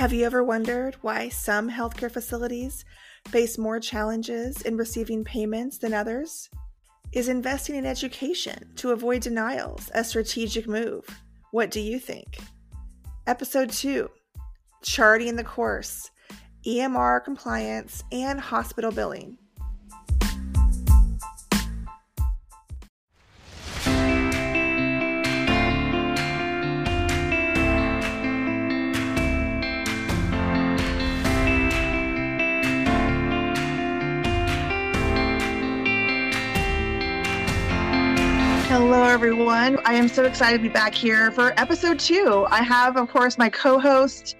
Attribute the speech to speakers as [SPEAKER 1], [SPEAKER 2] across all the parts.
[SPEAKER 1] Have you ever wondered why some healthcare facilities face more challenges in receiving payments than others? Is investing in education to avoid denials a strategic move? What do you think? Episode 2 Charting the Course, EMR compliance, and hospital billing. Everyone. I am so excited to be back here for episode two. I have, of course, my co host.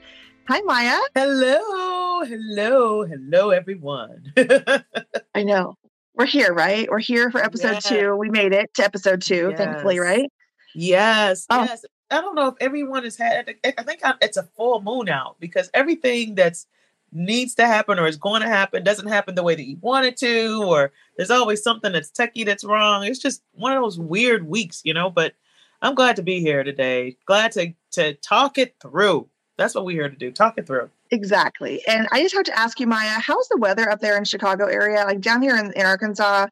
[SPEAKER 1] Hi, Maya.
[SPEAKER 2] Hello, hello, hello, everyone.
[SPEAKER 1] I know. We're here, right? We're here for episode yes. two. We made it to episode two, yes. thankfully, right?
[SPEAKER 2] Yes, oh. yes. I don't know if everyone has had, I think it's a full moon out because everything that's needs to happen or is going to happen doesn't happen the way that you want it to, or there's always something that's techie that's wrong. It's just one of those weird weeks, you know. But I'm glad to be here today. Glad to to talk it through. That's what we're here to do. Talk it through.
[SPEAKER 1] Exactly. And I just have to ask you, Maya, how's the weather up there in Chicago area? Like down here in, in Arkansas,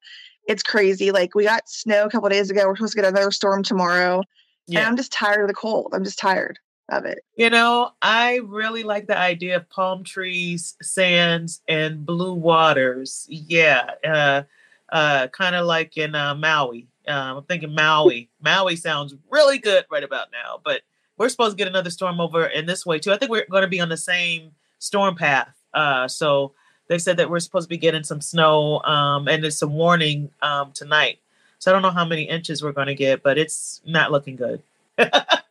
[SPEAKER 1] it's crazy. Like we got snow a couple days ago. We're supposed to get another storm tomorrow. Yeah. And I'm just tired of the cold. I'm just tired of it.
[SPEAKER 2] You know, I really like the idea of palm trees, sands, and blue waters. Yeah, uh, uh, kind of like in uh, Maui. Uh, I'm thinking Maui. Maui sounds really good right about now, but we're supposed to get another storm over in this way too. I think we're going to be on the same storm path. Uh, so they said that we're supposed to be getting some snow, um, and there's some warning um, tonight. So I don't know how many inches we're going to get, but it's not looking good.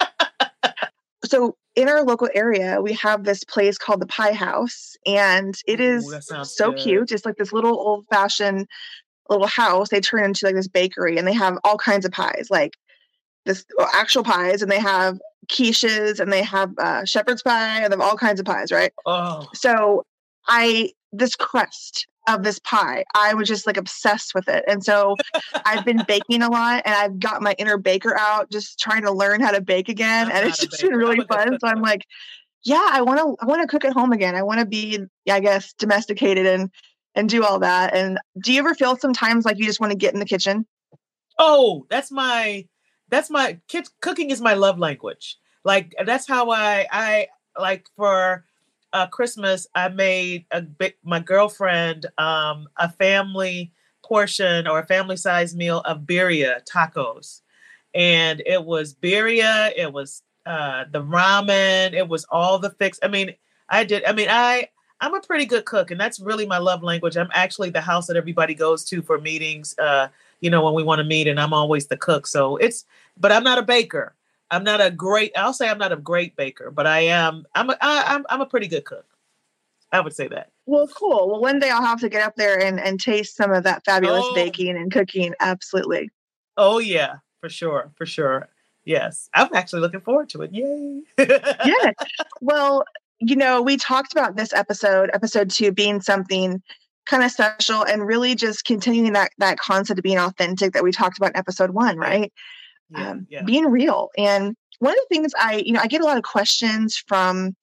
[SPEAKER 1] so in our local area, we have this place called the Pie House, and it is Ooh, so good. cute. It's like this little old fashioned little house. They turn into like this bakery, and they have all kinds of pies, like this actual pies, and they have quiches, and they have uh, shepherd's pie, and they have all kinds of pies, right? Oh. So I this crust of this pie. I was just like obsessed with it. And so I've been baking a lot and I've got my inner baker out just trying to learn how to bake again. I'm and it's just been really fun. So I'm like, yeah, I want to I want to cook at home again. I want to be I guess domesticated and and do all that. And do you ever feel sometimes like you just want to get in the kitchen?
[SPEAKER 2] Oh, that's my that's my kids cooking is my love language. Like that's how I I like for uh, Christmas, I made a big, my girlfriend um, a family portion or a family size meal of birria tacos, and it was birria, it was uh, the ramen, it was all the fix. I mean, I did. I mean, I I'm a pretty good cook, and that's really my love language. I'm actually the house that everybody goes to for meetings. Uh, you know, when we want to meet, and I'm always the cook. So it's, but I'm not a baker. I'm not a great. I'll say I'm not a great baker, but I am. I'm a. I, I'm. I'm a pretty good cook. I would say that.
[SPEAKER 1] Well, cool. Well, one day I'll have to get up there and and taste some of that fabulous oh. baking and cooking. Absolutely.
[SPEAKER 2] Oh yeah, for sure, for sure. Yes, I'm actually looking forward to it. Yay!
[SPEAKER 1] yeah. Well, you know, we talked about this episode, episode two, being something kind of special and really just continuing that that concept of being authentic that we talked about in episode one, right? Yeah, um, yeah. being real. And one of the things I, you know, I get a lot of questions from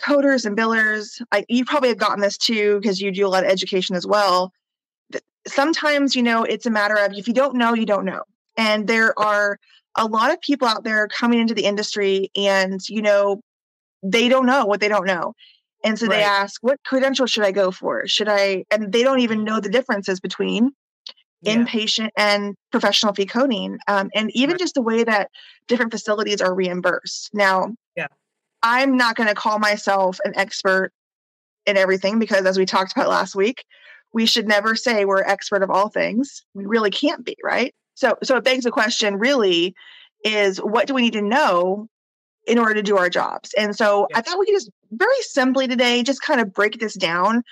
[SPEAKER 1] coders and billers. I, you probably have gotten this too because you do a lot of education as well. Sometimes, you know, it's a matter of if you don't know, you don't know. And there are a lot of people out there coming into the industry and, you know, they don't know what they don't know. And so right. they ask, what credential should I go for? Should I, and they don't even know the differences between yeah. inpatient and professional fee coding, um, and even right. just the way that different facilities are reimbursed. Now, yeah, I'm not going to call myself an expert in everything because, as we talked about last week, we should never say we're expert of all things. We really can't be, right? So, so it begs the question: really, is what do we need to know in order to do our jobs? And so, yes. I thought we could just very simply today just kind of break this down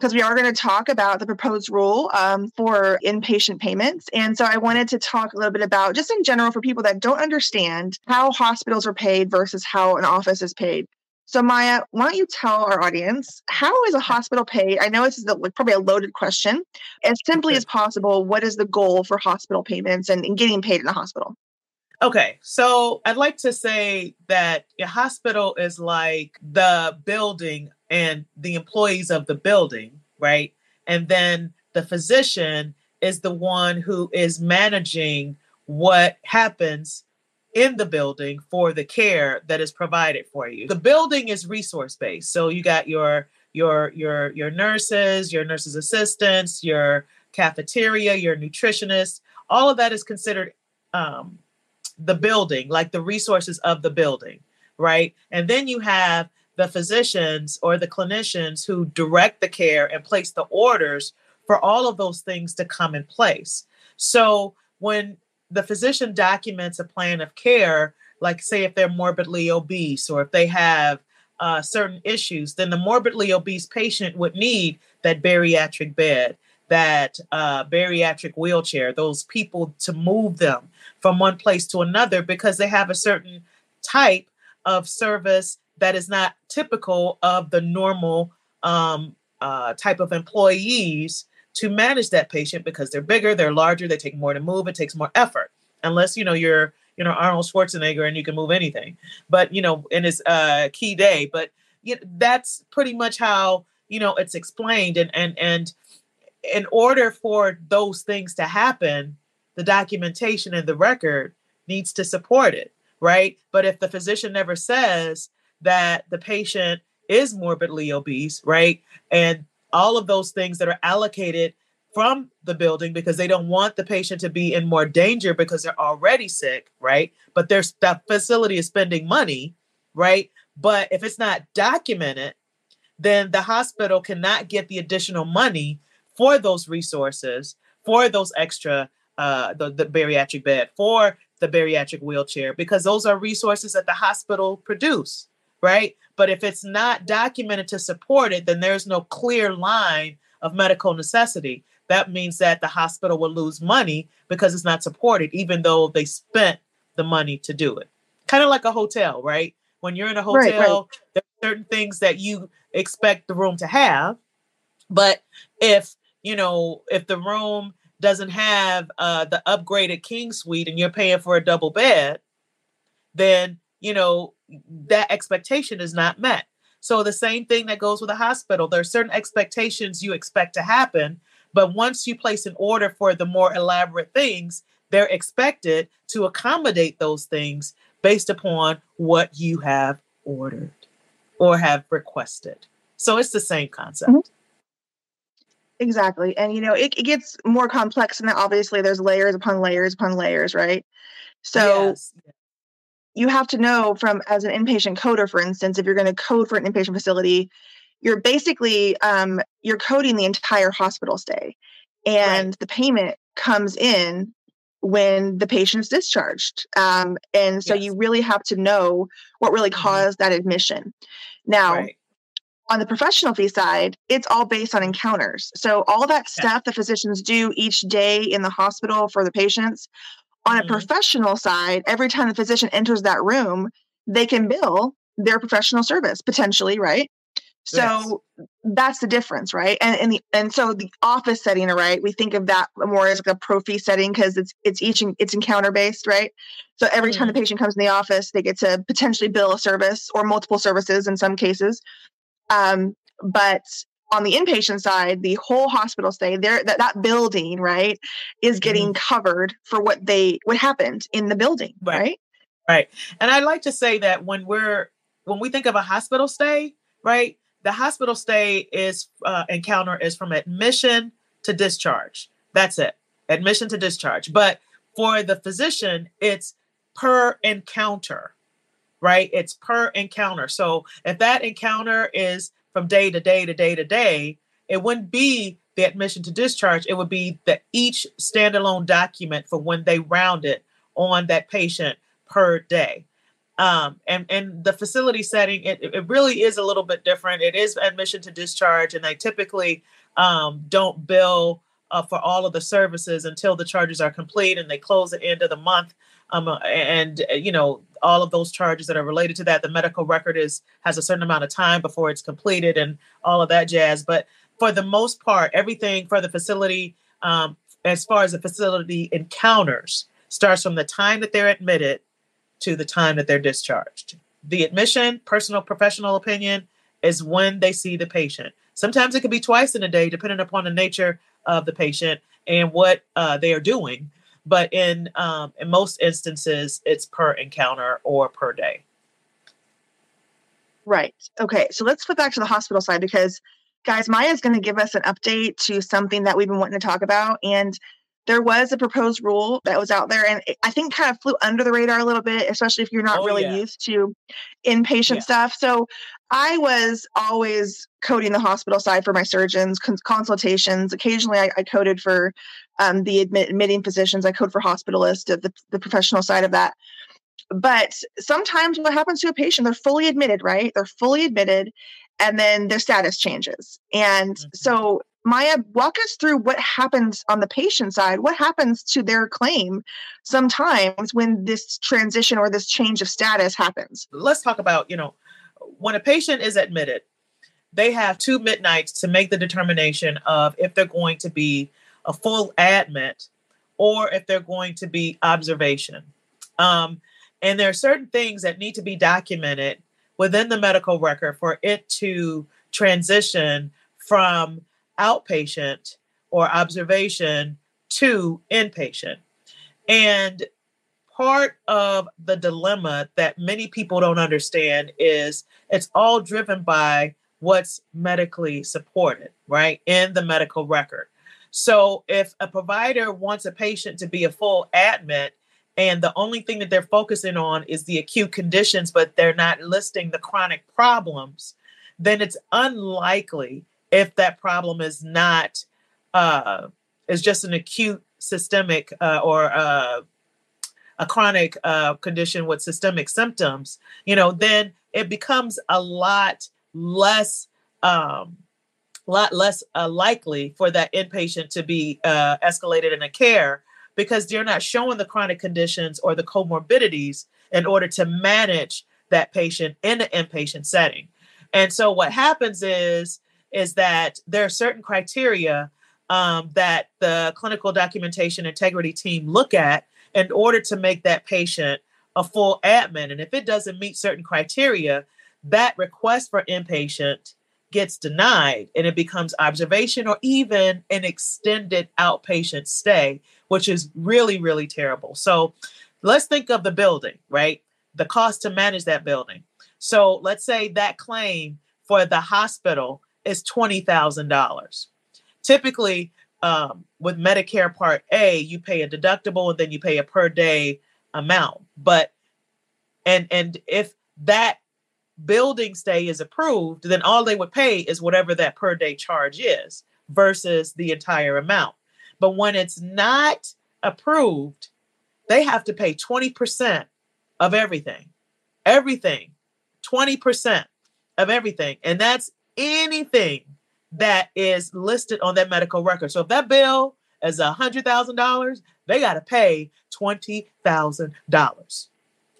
[SPEAKER 1] because we are going to talk about the proposed rule um, for inpatient payments. And so I wanted to talk a little bit about, just in general, for people that don't understand how hospitals are paid versus how an office is paid. So, Maya, why don't you tell our audience how is a hospital paid? I know this is like probably a loaded question. As simply as possible, what is the goal for hospital payments and, and getting paid in a hospital?
[SPEAKER 2] Okay, so I'd like to say that a hospital is like the building and the employees of the building, right? And then the physician is the one who is managing what happens in the building for the care that is provided for you. The building is resource based. So you got your your your your nurses, your nurses assistants, your cafeteria, your nutritionist, all of that is considered um, the building, like the resources of the building, right? And then you have the physicians or the clinicians who direct the care and place the orders for all of those things to come in place. So when the physician documents a plan of care, like say if they're morbidly obese or if they have uh, certain issues, then the morbidly obese patient would need that bariatric bed, that uh, bariatric wheelchair, those people to move them from one place to another because they have a certain type of service that is not typical of the normal um, uh, type of employees to manage that patient because they're bigger, they're larger, they take more to move, it takes more effort. Unless you know you're you know Arnold Schwarzenegger and you can move anything, but you know in his uh, key day. But you know, that's pretty much how you know it's explained, and and and in order for those things to happen, the documentation and the record needs to support it, right? But if the physician never says that the patient is morbidly obese, right, and all of those things that are allocated from the building because they don't want the patient to be in more danger because they're already sick, right? But there's that facility is spending money, right? But if it's not documented, then the hospital cannot get the additional money for those resources, for those extra uh the, the bariatric bed, for the bariatric wheelchair, because those are resources that the hospital produce, right? But if it's not documented to support it, then there's no clear line of medical necessity. That means that the hospital will lose money because it's not supported, even though they spent the money to do it. Kind of like a hotel, right? When you're in a hotel, right, right. there are certain things that you expect the room to have. But if, you know, if the room doesn't have uh, the upgraded king suite and you're paying for a double bed, then, you know, that expectation is not met. So the same thing that goes with a hospital. There are certain expectations you expect to happen, but once you place an order for the more elaborate things, they're expected to accommodate those things based upon what you have ordered or have requested. So it's the same concept. Mm-hmm.
[SPEAKER 1] Exactly. And you know, it, it gets more complex and obviously there's layers upon layers upon layers, right? So yes you have to know from as an inpatient coder for instance if you're going to code for an inpatient facility you're basically um, you're coding the entire hospital stay and right. the payment comes in when the patient is discharged um, and so yes. you really have to know what really mm-hmm. caused that admission now right. On the professional fee side it's all based on encounters so all that stuff the physicians do each day in the hospital for the patients on mm-hmm. a professional side, every time the physician enters that room, they can bill their professional service potentially, right? So yes. that's the difference, right? And and the and so the office setting, right? We think of that more as like a pro fee setting because it's it's each it's encounter based, right? So every mm-hmm. time the mm-hmm. patient comes in the office, they get to potentially bill a service or multiple services in some cases. Um, but on the inpatient side, the whole hospital stay there, that, that building, right, is getting mm-hmm. covered for what they what happened in the building, right. right?
[SPEAKER 2] Right. And I like to say that when we're when we think of a hospital stay, right, the hospital stay is uh, encounter is from admission to discharge. That's it, admission to discharge. But for the physician, it's per encounter, right? It's per encounter. So if that encounter is from day to day to day to day, it wouldn't be the admission to discharge. It would be the each standalone document for when they round it on that patient per day. Um, and and the facility setting, it, it really is a little bit different. It is admission to discharge, and they typically um, don't bill uh, for all of the services until the charges are complete, and they close at the end of the month. Um, and you know all of those charges that are related to that. The medical record is has a certain amount of time before it's completed and all of that jazz. But for the most part, everything for the facility, um, as far as the facility encounters, starts from the time that they're admitted to the time that they're discharged. The admission, personal professional opinion, is when they see the patient. Sometimes it could be twice in a day, depending upon the nature of the patient and what uh, they are doing. But in um, in most instances, it's per encounter or per day.
[SPEAKER 1] Right. Okay. So let's flip back to the hospital side because, guys, Maya is going to give us an update to something that we've been wanting to talk about. And there was a proposed rule that was out there, and I think kind of flew under the radar a little bit, especially if you're not oh, really yeah. used to inpatient yeah. stuff. So I was always coding the hospital side for my surgeons, cons- consultations. Occasionally, I, I coded for um, the admit, admitting physicians. I code for hospitalists, the, the professional side of that. But sometimes what happens to a patient they're fully admitted right? They're fully admitted and then their status changes. And mm-hmm. so maya walk us through what happens on the patient side. What happens to their claim sometimes when this transition or this change of status happens?
[SPEAKER 2] Let's talk about you know when a patient is admitted they have two midnights to make the determination of if they're going to be a full admit or if they're going to be observation um, and there are certain things that need to be documented within the medical record for it to transition from outpatient or observation to inpatient. And part of the dilemma that many people don't understand is it's all driven by what's medically supported, right, in the medical record. So if a provider wants a patient to be a full admit, and the only thing that they're focusing on is the acute conditions, but they're not listing the chronic problems, then it's unlikely if that problem is not uh, is just an acute systemic uh, or uh, a chronic uh, condition with systemic symptoms, you know, then it becomes a lot less um, lot less uh, likely for that inpatient to be uh, escalated in a care because they're not showing the chronic conditions or the comorbidities in order to manage that patient in the inpatient setting. And so what happens is is that there are certain criteria um, that the clinical documentation integrity team look at in order to make that patient a full admin. And if it doesn't meet certain criteria, that request for inpatient gets denied and it becomes observation or even an extended outpatient stay, which is really, really terrible. So let's think of the building, right? The cost to manage that building. So let's say that claim for the hospital is $20,000. Typically, um, with Medicare Part A, you pay a deductible and then you pay a per day amount. But and and if that building stay is approved, then all they would pay is whatever that per day charge is versus the entire amount. But when it's not approved, they have to pay 20% of everything. Everything. 20% of everything. And that's anything that is listed on that medical record. So if that bill is a $100,000, they got to pay $20,000.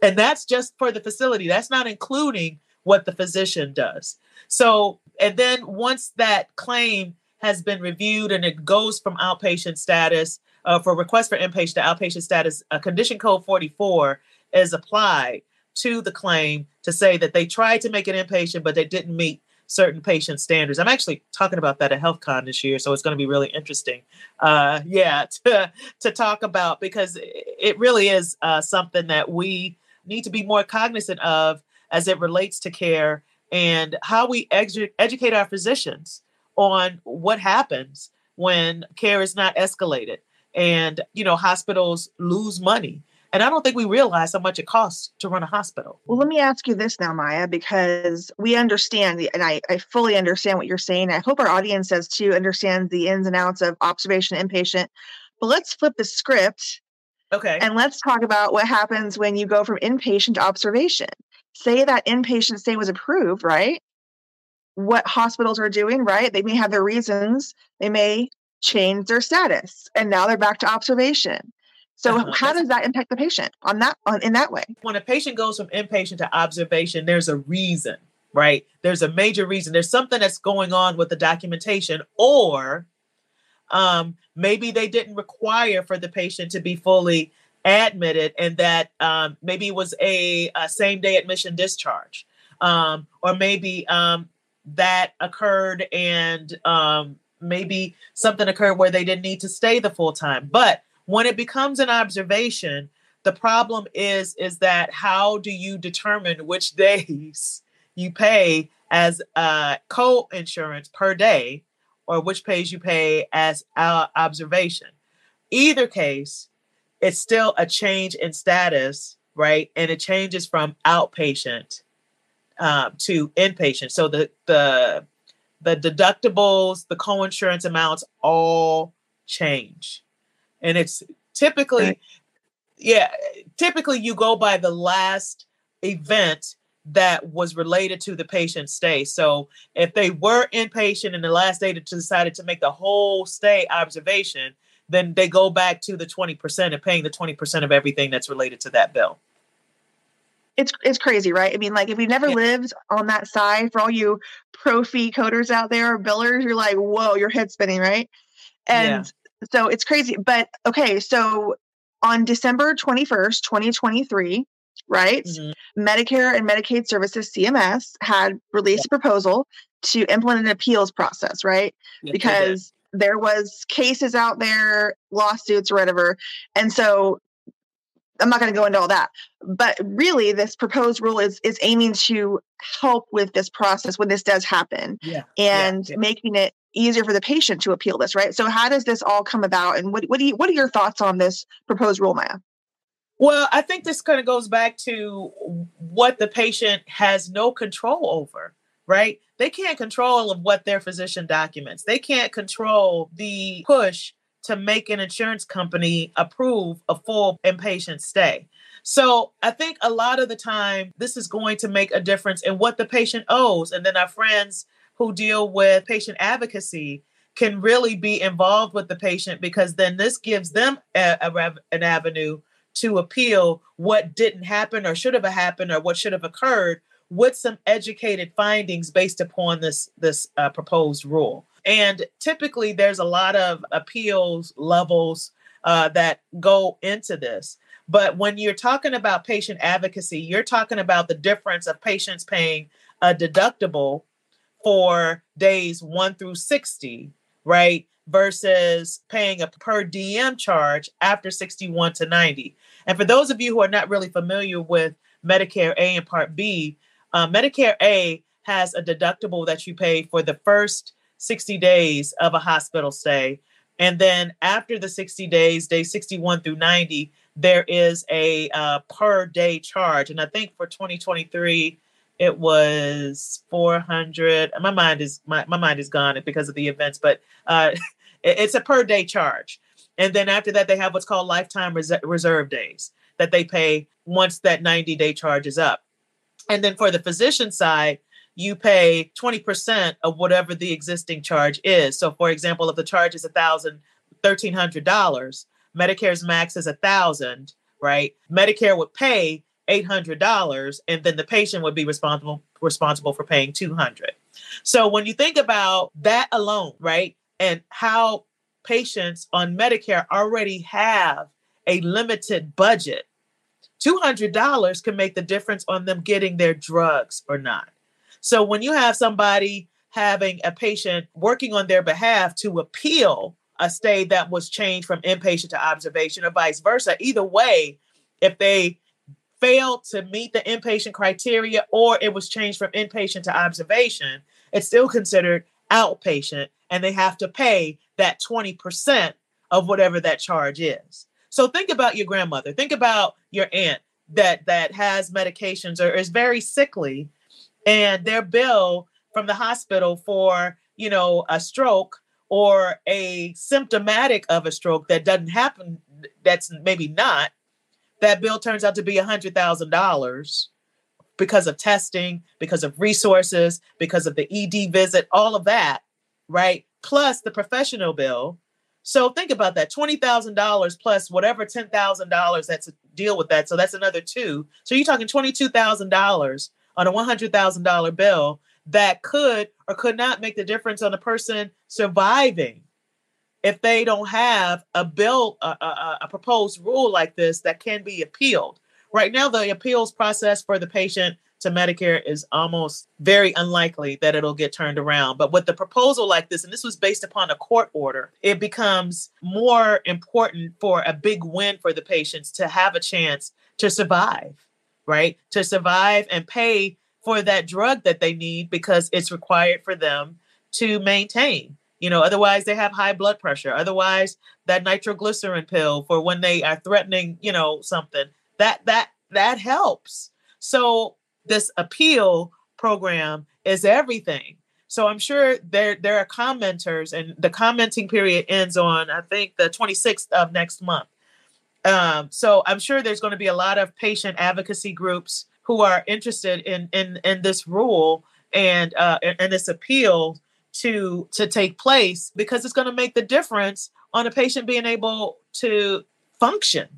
[SPEAKER 2] And that's just for the facility. That's not including what the physician does. So, and then once that claim has been reviewed and it goes from outpatient status uh, for request for inpatient to outpatient status, a condition code 44 is applied to the claim to say that they tried to make it inpatient, but they didn't meet certain patient standards. I'm actually talking about that at HealthCon this year, so it's going to be really interesting. Uh, yeah, to to talk about because it really is uh, something that we need to be more cognizant of as it relates to care and how we edu- educate our physicians on what happens when care is not escalated and you know hospitals lose money. And i don't think we realize how much it costs to run a hospital.
[SPEAKER 1] Well let me ask you this now maya because we understand and i, I fully understand what you're saying. I hope our audience does too understand the ins and outs of observation inpatient. But let's flip the script
[SPEAKER 2] okay.
[SPEAKER 1] and let's talk about what happens when you go from inpatient to observation say that inpatient stay was approved, right? What hospitals are doing, right? They may have their reasons. They may change their status, and now they're back to observation. So uh-huh. how does that impact the patient on that on in that way?
[SPEAKER 2] When a patient goes from inpatient to observation, there's a reason, right? There's a major reason. There's something that's going on with the documentation, or um, maybe they didn't require for the patient to be fully admitted and that um, maybe it was a, a, same day admission discharge. Um, or maybe um, that occurred and um, maybe something occurred where they didn't need to stay the full time. But when it becomes an observation the problem is is that how do you determine which days you pay as uh, co-insurance per day or which pays you pay as uh, observation? Either case it's still a change in status right? And it changes from outpatient uh, to inpatient. So the the the deductibles the co-insurance amounts all change. And it's typically yeah typically you go by the last event that was related to the patient's stay. So if they were inpatient and the last day decided to make the whole stay observation then they go back to the 20% and paying the 20% of everything that's related to that bill
[SPEAKER 1] it's it's crazy, right? I mean, like if you've never yeah. lived on that side, for all you pro fee coders out there, or billers, you're like, whoa, your head's spinning, right? And so it's crazy. But okay, so on December 21st, 2023, right? Mm-hmm. Medicare and Medicaid Services, CMS, had released yeah. a proposal to implement an appeals process, right? Yes, because there was cases out there, lawsuits or whatever. And so I'm not going to go into all that, but really, this proposed rule is is aiming to help with this process when this does happen,
[SPEAKER 2] yeah,
[SPEAKER 1] and
[SPEAKER 2] yeah, yeah.
[SPEAKER 1] making it easier for the patient to appeal this, right? So how does this all come about and what, what do you what are your thoughts on this proposed rule, Maya?
[SPEAKER 2] Well, I think this kind of goes back to what the patient has no control over, right? They can't control of what their physician documents. They can't control the push to make an insurance company approve a full inpatient stay. So I think a lot of the time this is going to make a difference in what the patient owes. And then our friends who deal with patient advocacy can really be involved with the patient because then this gives them a, a, an avenue to appeal what didn't happen or should have happened or what should have occurred with some educated findings based upon this this uh, proposed rule and typically there's a lot of appeals levels uh, that go into this but when you're talking about patient advocacy you're talking about the difference of patients paying a deductible for days one through 60, right? Versus paying a per diem charge after 61 to 90. And for those of you who are not really familiar with Medicare A and Part B, uh, Medicare A has a deductible that you pay for the first 60 days of a hospital stay. And then after the 60 days, day 61 through 90, there is a uh, per day charge. And I think for 2023, it was 400 my mind is my, my mind is gone because of the events but uh, it's a per day charge and then after that they have what's called lifetime res- reserve days that they pay once that 90 day charge is up and then for the physician side you pay 20% of whatever the existing charge is. So for example if the charge is a thousand thirteen hundred dollars medicare's max is a thousand right? Medicare would pay $800 and then the patient would be responsible responsible for paying 200 so when you think about that alone right and how patients on medicare already have a limited budget $200 can make the difference on them getting their drugs or not so when you have somebody having a patient working on their behalf to appeal a stay that was changed from inpatient to observation or vice versa either way if they failed to meet the inpatient criteria or it was changed from inpatient to observation, it's still considered outpatient and they have to pay that 20% of whatever that charge is. So think about your grandmother, think about your aunt that that has medications or is very sickly and their bill from the hospital for, you know, a stroke or a symptomatic of a stroke that doesn't happen that's maybe not that bill turns out to be $100,000 because of testing, because of resources, because of the ED visit, all of that, right? Plus the professional bill. So think about that $20,000 plus whatever $10,000 that's a deal with that. So that's another two. So you're talking $22,000 on a $100,000 bill that could or could not make the difference on a person surviving if they don't have a bill, a, a, a proposed rule like this that can be appealed. Right now, the appeals process for the patient to Medicare is almost very unlikely that it'll get turned around. But with the proposal like this, and this was based upon a court order, it becomes more important for a big win for the patients to have a chance to survive, right? To survive and pay for that drug that they need because it's required for them to maintain. You know, otherwise they have high blood pressure. Otherwise, that nitroglycerin pill for when they are threatening, you know, something that that that helps. So this appeal program is everything. So I'm sure there there are commenters, and the commenting period ends on I think the 26th of next month. Um, so I'm sure there's going to be a lot of patient advocacy groups who are interested in in in this rule and uh, and this appeal to to take place because it's going to make the difference on a patient being able to function.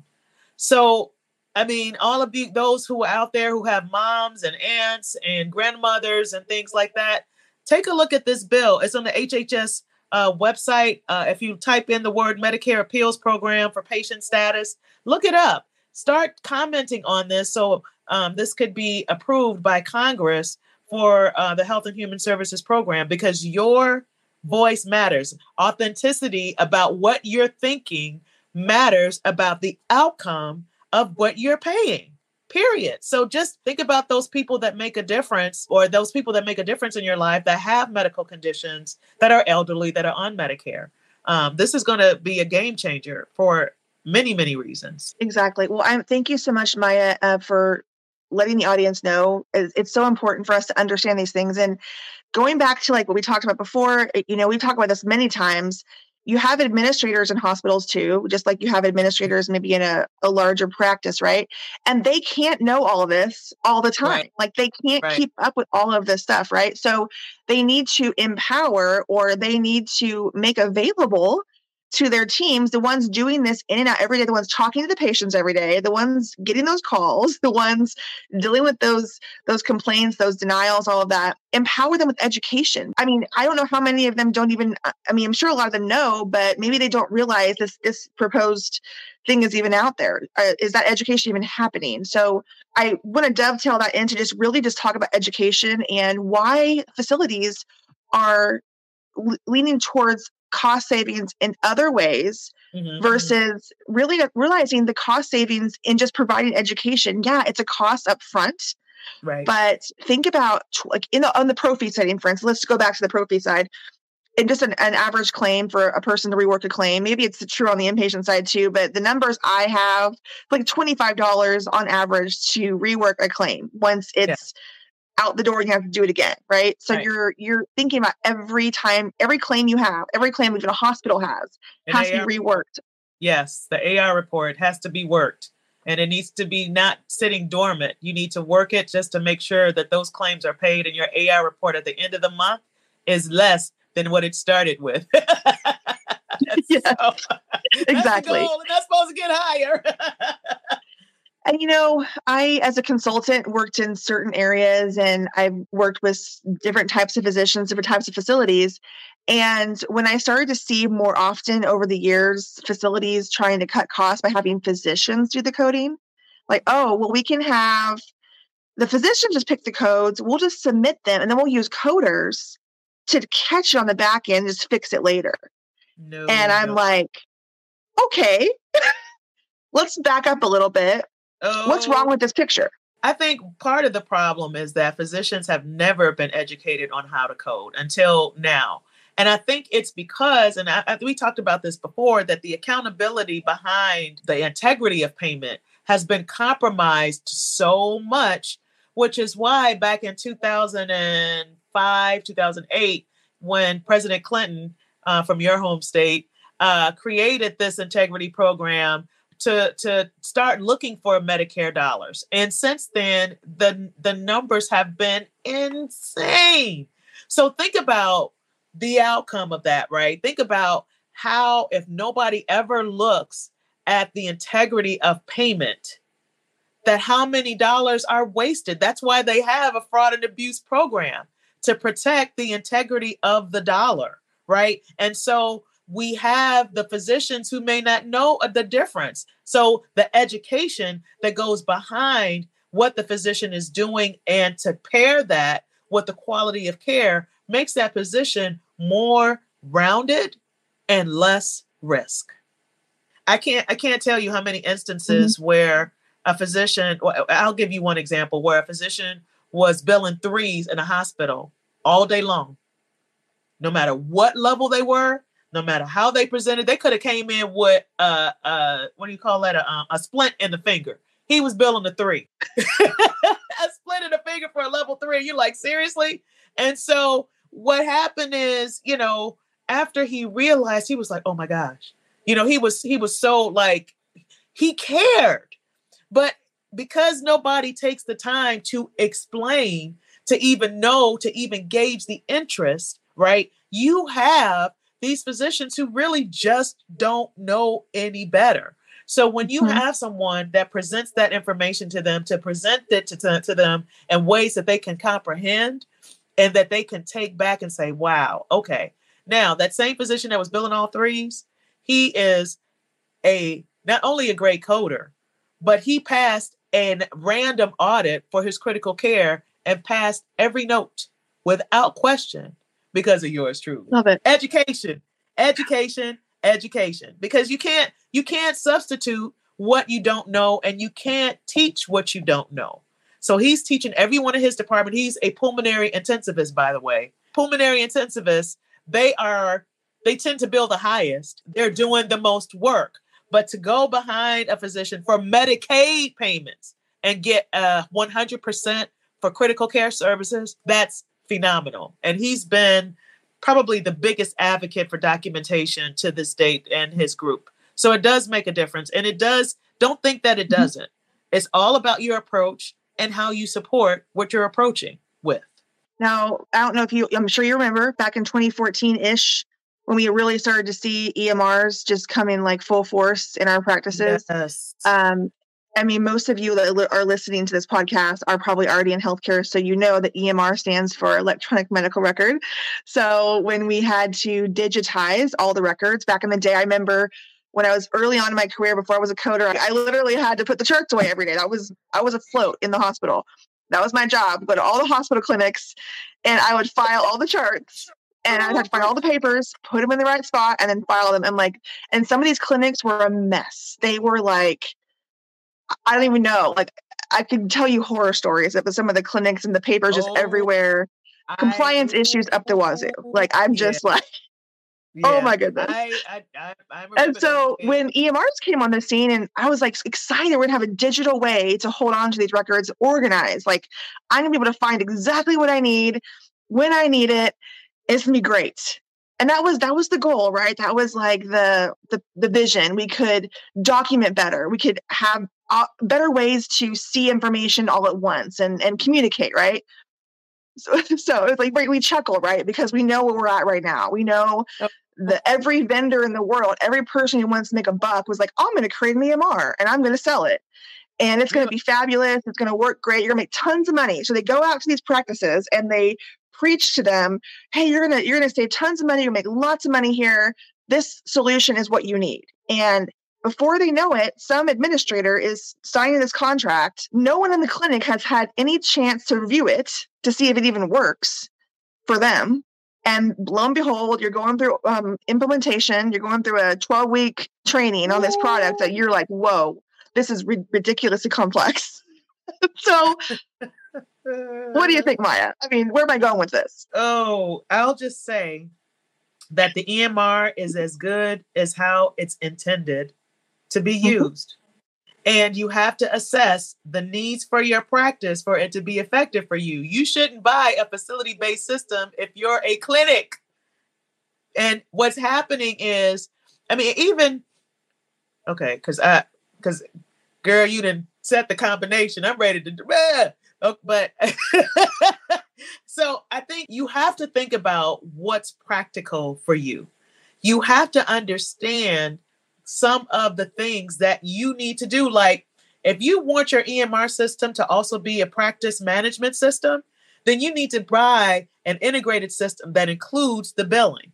[SPEAKER 2] So I mean, all of the, those who are out there who have moms and aunts and grandmothers and things like that, take a look at this bill. It's on the HHS uh, website. Uh, if you type in the word Medicare Appeals Program for patient status, look it up. Start commenting on this so um, this could be approved by Congress for uh, the Health and Human Services Program because your voice matters. Authenticity about what you're thinking matters about the outcome of what you're paying period. So just think about those people that make a difference or those people that make a difference in your life that have medical conditions that are elderly that are on medicare. Um, this is going to be a game changer for many many reasons.
[SPEAKER 1] Exactly. Well I'm, thank you so much maya uh, for letting the audience know. It's so important for us to understand these things. And going back to like what we talked about before you know we've talked about this many times you have administrators in hospitals too, just like you have administrators maybe in a, a larger practice, right? And they can't know all of this all the time. Right. Like they can't right. keep up with all of this stuff, right? So they need to empower or they need to make available to their teams, the ones doing this in and out every day, the ones talking to the patients every day, the ones getting those calls, the ones dealing with those those complaints, those denials, all of that, empower them with education. I mean, I don't know how many of them don't even uh, I mean, I'm sure a lot of them know, but maybe they don't realize this this proposed thing is even out there. Uh, is that education even happening? So I want to dovetail that into just really just talk about education and why facilities are leaning towards cost savings in other ways mm-hmm, mm-hmm. versus really realizing the cost savings in just providing education. Yeah, it's a cost up front.
[SPEAKER 2] Right.
[SPEAKER 1] But think about like in the on the pro fee setting, for instance, let's go back to the pro fee side. And just an, an average claim for a person to rework a claim. Maybe it's true on the inpatient side too, but the numbers I have like $25 on average to rework a claim once it's yeah out the door and you have to do it again right? So right. you're you're thinking about every time every claim you have every claim even a hospital has An has AR to be reworked.
[SPEAKER 2] Yes the ar report has to be worked and it needs to be not sitting dormant. You need to work it just to make sure that those claims are paid and your ar report at the end of the month is less than what it started with.
[SPEAKER 1] Yeah, so, exactly.
[SPEAKER 2] that's, that's supposed to get higher
[SPEAKER 1] And you know, I, as a consultant, worked in certain areas and I've worked with different types of physicians, different types of facilities. And when I started to see more often over the years facilities trying to cut costs by having physicians do the coding, like, oh, well, we can have the physician just pick the codes, we'll just submit them, and then we'll use coders to catch it on the back end, just fix it later. No, and I'm no. like, okay, let's back up a little bit Oh, What's wrong with this picture?
[SPEAKER 2] I think part of the problem is that physicians have never been educated on how to code until now. And I think it's because, and I, we talked about this before, that the accountability behind the integrity of payment has been compromised so much, which is why back in 2005, 2008, when President Clinton uh, from your home state uh, created this integrity program to to start looking for Medicare dollars. And since then, the the numbers have been insane. So think about the outcome of that, right? Think about how if nobody ever looks at the integrity of payment, that how many dollars are wasted. That's why they have a fraud and abuse program to protect the integrity of the dollar, right? And so we have the physicians who may not know the difference. So the education that goes behind what the physician is doing and to pair that with the quality of care makes that position more rounded and less risk. I can't I can't tell you how many instances mm-hmm. where a physician I'll give you one example where a physician was billing threes in a hospital all day long. No matter what level they were, no matter how they presented, they could have came in with uh uh what do you call that a, um, a splint in the finger. He was billing a three, a splint in the finger for a level three. You're like seriously, and so what happened is you know after he realized he was like oh my gosh, you know he was he was so like he cared, but because nobody takes the time to explain to even know to even gauge the interest right you have these physicians who really just don't know any better. So when you mm-hmm. have someone that presents that information to them, to present it to, to, to, them in ways that they can comprehend and that they can take back and say, wow, okay. Now that same physician that was billing all threes, he is a not only a great coder, but he passed a random audit for his critical care and passed every note without question because of yours truly.
[SPEAKER 1] Love it.
[SPEAKER 2] Education, education, education. Because you can't you can't substitute what you don't know and you can't teach what you don't know. So he's teaching everyone in his department. He's a pulmonary intensivist, by the way. Pulmonary intensivists, they are they tend to bill the highest. They're doing the most work. But to go behind a physician for Medicaid payments and get uh 100% for critical care services, that's phenomenal. And he's been probably the biggest advocate for documentation to this date and his group. So it does make a difference. And it does, don't think that it mm-hmm. doesn't. It's all about your approach and how you support what you're approaching with.
[SPEAKER 1] Now, I don't know if you, I'm sure you remember back in 2014 ish when we really started to see EMRs just come in like full force in our practices. Yes. Um, I mean, most of you that are listening to this podcast are probably already in healthcare, so you know that EMR stands for electronic medical record. So when we had to digitize all the records back in the day, I remember when I was early on in my career before I was a coder, I literally had to put the charts away every day. That was I was afloat in the hospital. That was my job. Go to all the hospital clinics, and I would file all the charts and I would have to find all the papers, put them in the right spot, and then file them. And like, and some of these clinics were a mess. They were like I don't even know. Like I could tell you horror stories of some of the clinics and the papers just oh, everywhere. Compliance I, issues up the wazoo. Like I'm just like, oh yeah, oh my goodness. I, I, and so when EMRs came on the scene, and I was like excited, we're gonna have a digital way to hold on to these records organized. Like I'm gonna be able to find exactly what I need when I need it. It's gonna be great and that was that was the goal right that was like the the, the vision we could document better we could have uh, better ways to see information all at once and and communicate right? So, so it's like we chuckle right? Because we know where we're at right now. We know that every vendor in the world every person who wants to make a buck was like oh, i'm going to create an emr and i'm going to sell it. And it's going to be fabulous. It's going to work great. You're going to make tons of money. So they go out to these practices and they preach to them hey you're going to you're going to save tons of money. You're going to make lots of money here. This solution is what you need. And before they know it, some administrator is signing this contract. No one in the clinic has had any chance to review it to see if it even works for them. And lo and behold, you're going through um, implementation, you're going through a 12 week training on this product that you're like, whoa, this is ri- ridiculously complex. so, what do you think, Maya? I mean, where am I going with this?
[SPEAKER 2] Oh, I'll just say that the EMR is as good as how it's intended to be mm-hmm. used. And you have to assess the needs for your practice for it to be effective for you. You shouldn't buy a facility based system if you're a clinic. And what's happening is, I mean, even okay, because I, because girl, you didn't set the combination. I'm ready to, uh, oh, but so I think you have to think about what's practical for you. You have to understand some of the things that you need to do. Like, if you want your EMR system to also be a practice management system, then you need to buy an integrated system that includes the billing.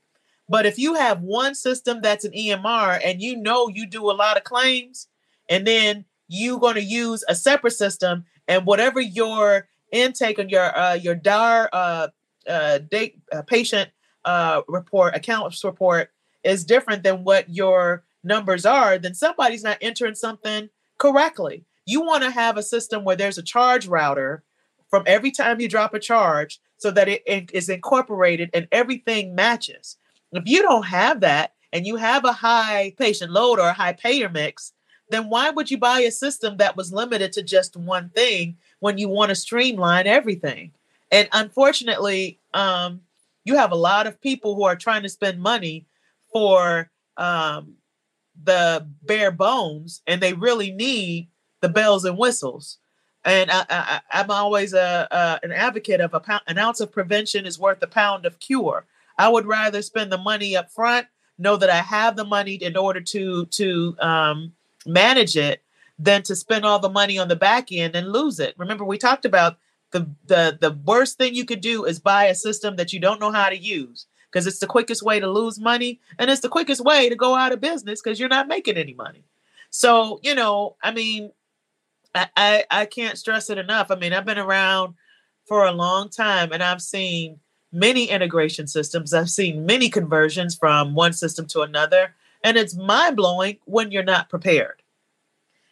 [SPEAKER 2] But if you have one system that's an EMR and you know you do a lot of claims, and then you're going to use a separate system, and whatever your intake on your uh, your DAR uh, uh, date uh, patient uh, report, accounts report is different than what your numbers are, then somebody's not entering something correctly. You want to have a system where there's a charge router from every time you drop a charge so that it is incorporated and everything matches. If you don't have that and you have a high patient load or a high payer mix, then why would you buy a system that was limited to just one thing when you want to streamline everything? And unfortunately, um, you have a lot of people who are trying to spend money for um, the bare bones, and they really need the bells and whistles. And I, i'm always a, a, an advocate of a pound, an ounce of prevention is worth a pound of cure. I would rather spend the money up front, know that I have the money in order to to um, manage it, than to spend all the money on the back end and lose it. Remember, we talked about the the the worst thing you could do is buy a system that you don't know how to use because it's the quickest way to lose money and it's the quickest way to go out of business because you're not making any money. So, you know, I mean, I, I, I can't stress it enough. I mean, I've been around for a long time and I've seen many integration systems. I've seen many conversions from one system to another. And it's mind blowing when you're not prepared.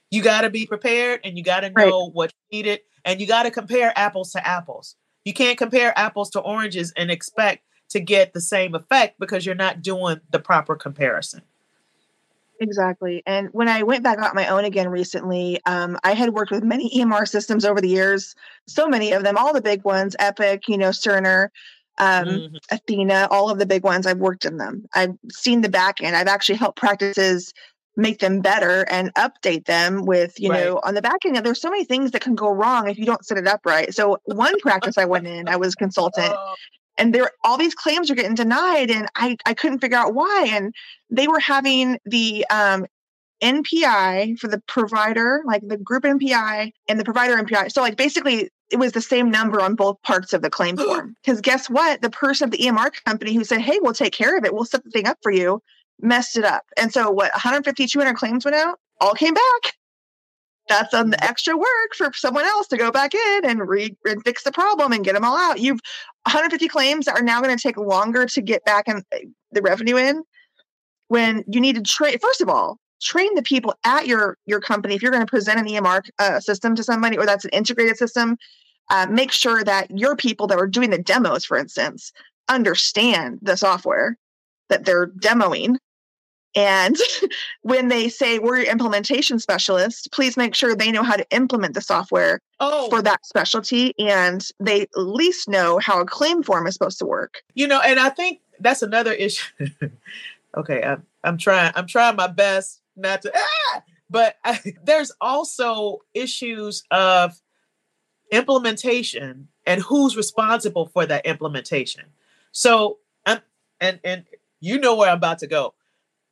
[SPEAKER 2] You got to be prepared and you got to know right. what's needed and you got to compare apples to apples. You can't compare apples to oranges and expect to get the same effect because you're not doing the proper comparison.
[SPEAKER 1] Exactly. And when I went back on my own again recently, um, I had worked with many EMR systems over the years, so many of them, all the big ones, Epic, you know, Cerner, um, mm-hmm. Athena, all of the big ones. I've worked in them. I've seen the back end. I've actually helped practices make them better and update them with, you right. know, on the back end. There's so many things that can go wrong if you don't set it up right. So one practice I went in, I was consultant, oh and there all these claims are getting denied and I, I couldn't figure out why and they were having the um, npi for the provider like the group npi and the provider npi so like basically it was the same number on both parts of the claim form. Because guess what? The person of the emr company who said hey we'll take care of it. We'll set the thing up for you messed it up. And so what 150 200 claims went out? All came back that's an extra work for someone else to go back in and re and fix the problem and get them all out. You've 150 claims are now going to take longer to get back and eh, the revenue in when you need to train. First of all, train the people at your your company. If you're going to present an EMR uh, system to somebody or that's an integrated system, uh, make sure that your people that are doing the demos, for instance, understand the software that they're demoing and when they say we're your implementation specialist, please make sure they know how to implement the software oh. for that specialty and they at least know how a claim form is supposed to work.
[SPEAKER 2] You know, and I think that's another issue. okay, I'm, I'm trying, I'm trying my best not to, ah! but I, there's also issues of implementation and who's responsible for that implementation. So, I'm, and and you know where I'm about to go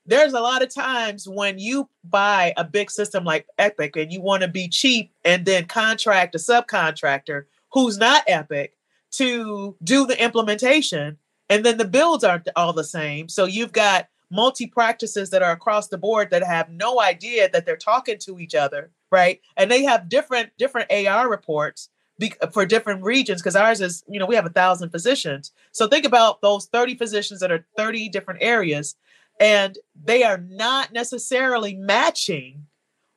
[SPEAKER 2] there's a lot of times when you buy a big system like Epic and you want to be cheap and then contract a subcontractor who's not Epic to do the implementation, and then the builds aren't all the same. So you've got multi practices that are across the board that have no idea that they're talking to each other, right? And they have different different AR reports for different regions because ours is you know we have a thousand physicians so think about those 30 physicians that are 30 different areas and they are not necessarily matching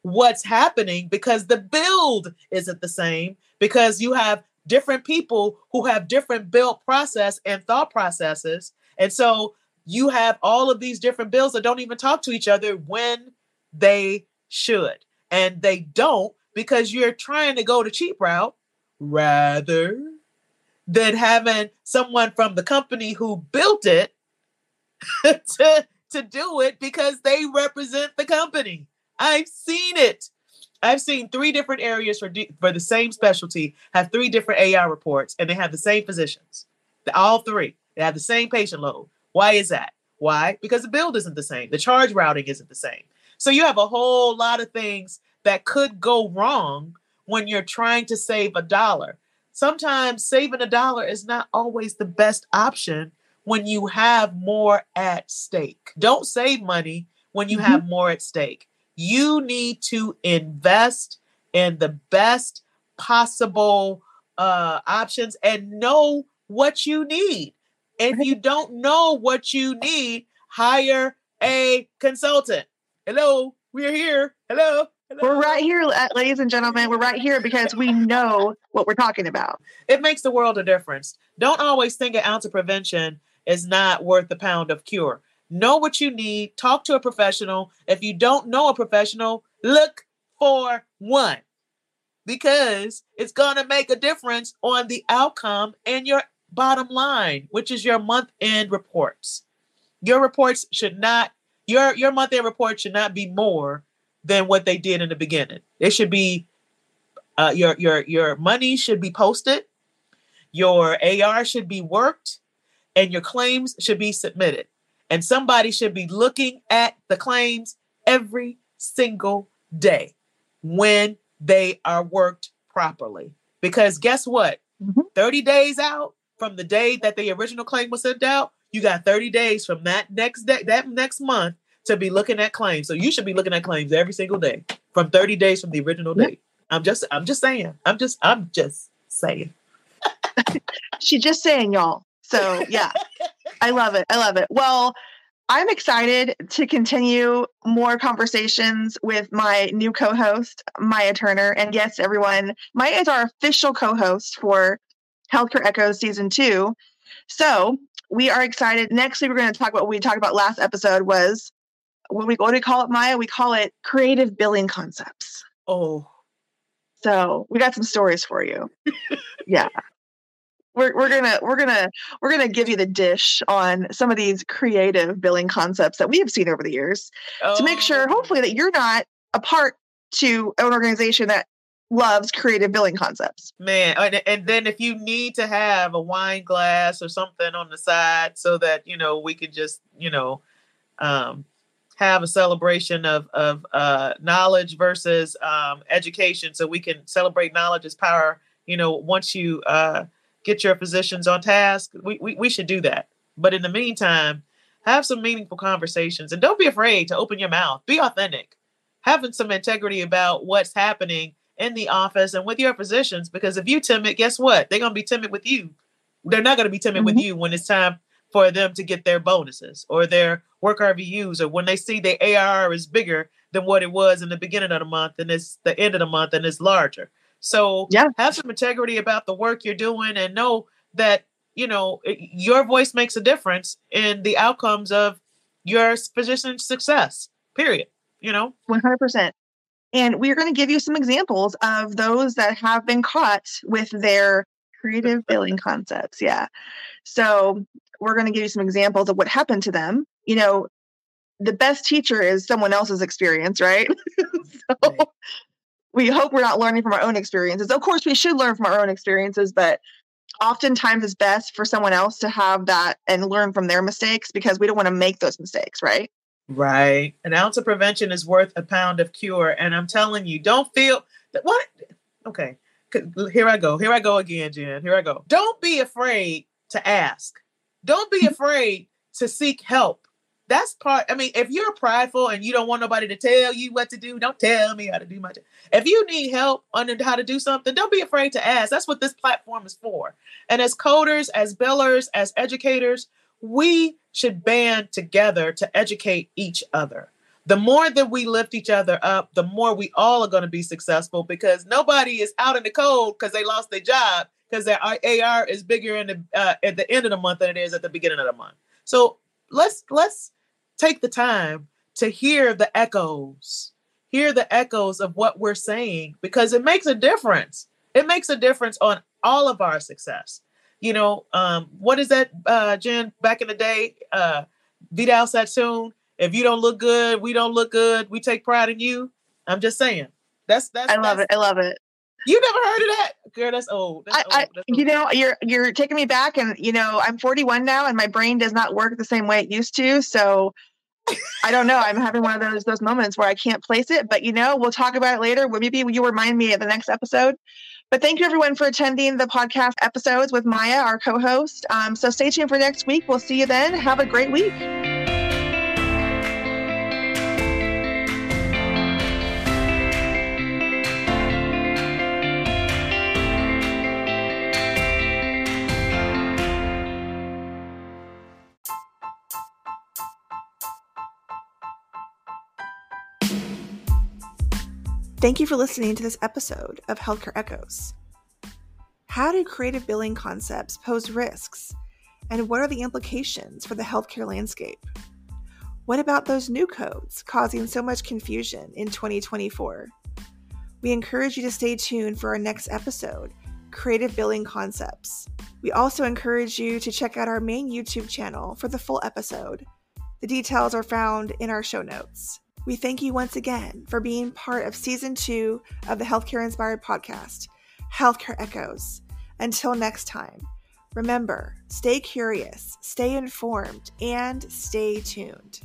[SPEAKER 2] what's happening because the build isn't the same because you have different people who have different build process and thought processes. And so you have all of these different bills that don't even talk to each other when they should. And they don't because you're trying to go the cheap route rather than having someone from the company who built it to to do it because they represent the company. I've seen it. I've seen three different areas for for the same specialty have three different AR reports, and they have the same physicians. All three they have the same patient load. Why is that? Why? Because the build isn't the same. The charge routing isn't the same. So you have a whole lot of things that could go wrong when you're trying to save a dollar. Sometimes saving a dollar is not always the best option when you have more at stake. Don't save money when you mm-hmm. have more at stake. You need to invest in the best possible uh, options and know what you need. If you don't know what you need, hire a consultant. Hello, we're here. Hello. Hello.
[SPEAKER 1] We're right here, ladies and gentlemen. We're right here because we know what we're talking about.
[SPEAKER 2] It makes the world a difference. Don't always think an ounce of prevention is not worth a pound of cure. Know what you need. Talk to a professional. If you don't know a professional, look for one because it's going to make a difference on the outcome and your bottom line, which is your month end reports. Your reports should not your your month end report should not be more than what they did in the beginning. It should be uh, your your your money should be posted, your AR should be worked, and your claims should be submitted. And somebody should be looking at the claims every single day when they are worked properly. Because guess what? Mm-hmm. 30 days out from the day that the original claim was sent out, you got 30 days from that next day, that next month to be looking at claims. So you should be looking at claims every single day from 30 days from the original date. I'm just I'm just saying. I'm just I'm just saying.
[SPEAKER 1] She's just saying, y'all. So yeah. I love it. I love it. Well, I'm excited to continue more conversations with my new co-host, Maya Turner. And yes, everyone, Maya is our official co-host for Healthcare Echoes season two. So we are excited. Next week, we're going to talk about what we talked about last episode was what we what do we call it, Maya? We call it creative billing concepts.
[SPEAKER 2] Oh.
[SPEAKER 1] So we got some stories for you. yeah. We're, we're gonna we're gonna we're gonna give you the dish on some of these creative billing concepts that we have seen over the years oh. to make sure hopefully that you're not a part to an organization that loves creative billing concepts.
[SPEAKER 2] Man, and, and then if you need to have a wine glass or something on the side so that you know we can just you know um, have a celebration of of uh, knowledge versus um, education, so we can celebrate knowledge as power. You know, once you uh, get your physicians on task, we, we we should do that. But in the meantime, have some meaningful conversations and don't be afraid to open your mouth. Be authentic. Having some integrity about what's happening in the office and with your physicians because if you timid, guess what? They're going to be timid with you. They're not going to be timid mm-hmm. with you when it's time for them to get their bonuses or their work RVUs or when they see the AR is bigger than what it was in the beginning of the month and it's the end of the month and it's larger. So yeah. have some integrity about the work you're doing and know that, you know, your voice makes a difference in the outcomes of your physician success, period. You know,
[SPEAKER 1] 100%. And we're going to give you some examples of those that have been caught with their creative billing concepts. Yeah. So we're going to give you some examples of what happened to them. You know, the best teacher is someone else's experience, right? so right. We hope we're not learning from our own experiences. Of course, we should learn from our own experiences, but oftentimes it's best for someone else to have that and learn from their mistakes because we don't want to make those mistakes, right?
[SPEAKER 2] Right. An ounce of prevention is worth a pound of cure. And I'm telling you, don't feel that what? Okay. Here I go. Here I go again, Jen. Here I go. Don't be afraid to ask. Don't be afraid to seek help. That's part. I mean, if you're prideful and you don't want nobody to tell you what to do, don't tell me how to do my job. If you need help on how to do something, don't be afraid to ask. That's what this platform is for. And as coders, as billers, as educators, we should band together to educate each other. The more that we lift each other up, the more we all are going to be successful because nobody is out in the cold because they lost their job because their AR is bigger in the uh, at the end of the month than it is at the beginning of the month. So let's let's take the time to hear the echoes, hear the echoes of what we're saying because it makes a difference. It makes a difference on all of our success you know, um, what is that, uh, Jen? Back in the day, uh, Vidal Sassoon. If you don't look good, we don't look good. We take pride in you. I'm just saying. That's that's.
[SPEAKER 1] I love
[SPEAKER 2] that's,
[SPEAKER 1] it. I love it.
[SPEAKER 2] You never heard of that, girl? That's old. That's
[SPEAKER 1] I,
[SPEAKER 2] old. That's
[SPEAKER 1] I, you know, you're you're taking me back, and you know, I'm 41 now, and my brain does not work the same way it used to. So, I don't know. I'm having one of those those moments where I can't place it. But you know, we'll talk about it later. Maybe you remind me at the next episode. But thank you everyone for attending the podcast episodes with Maya, our co host. Um, so stay tuned for next week. We'll see you then. Have a great week. Thank you for listening to this episode of Healthcare Echoes. How do creative billing concepts pose risks? And what are the implications for the healthcare landscape? What about those new codes causing so much confusion in 2024? We encourage you to stay tuned for our next episode, Creative Billing Concepts. We also encourage you to check out our main YouTube channel for the full episode. The details are found in our show notes. We thank you once again for being part of season two of the Healthcare Inspired podcast, Healthcare Echoes. Until next time, remember stay curious, stay informed, and stay tuned.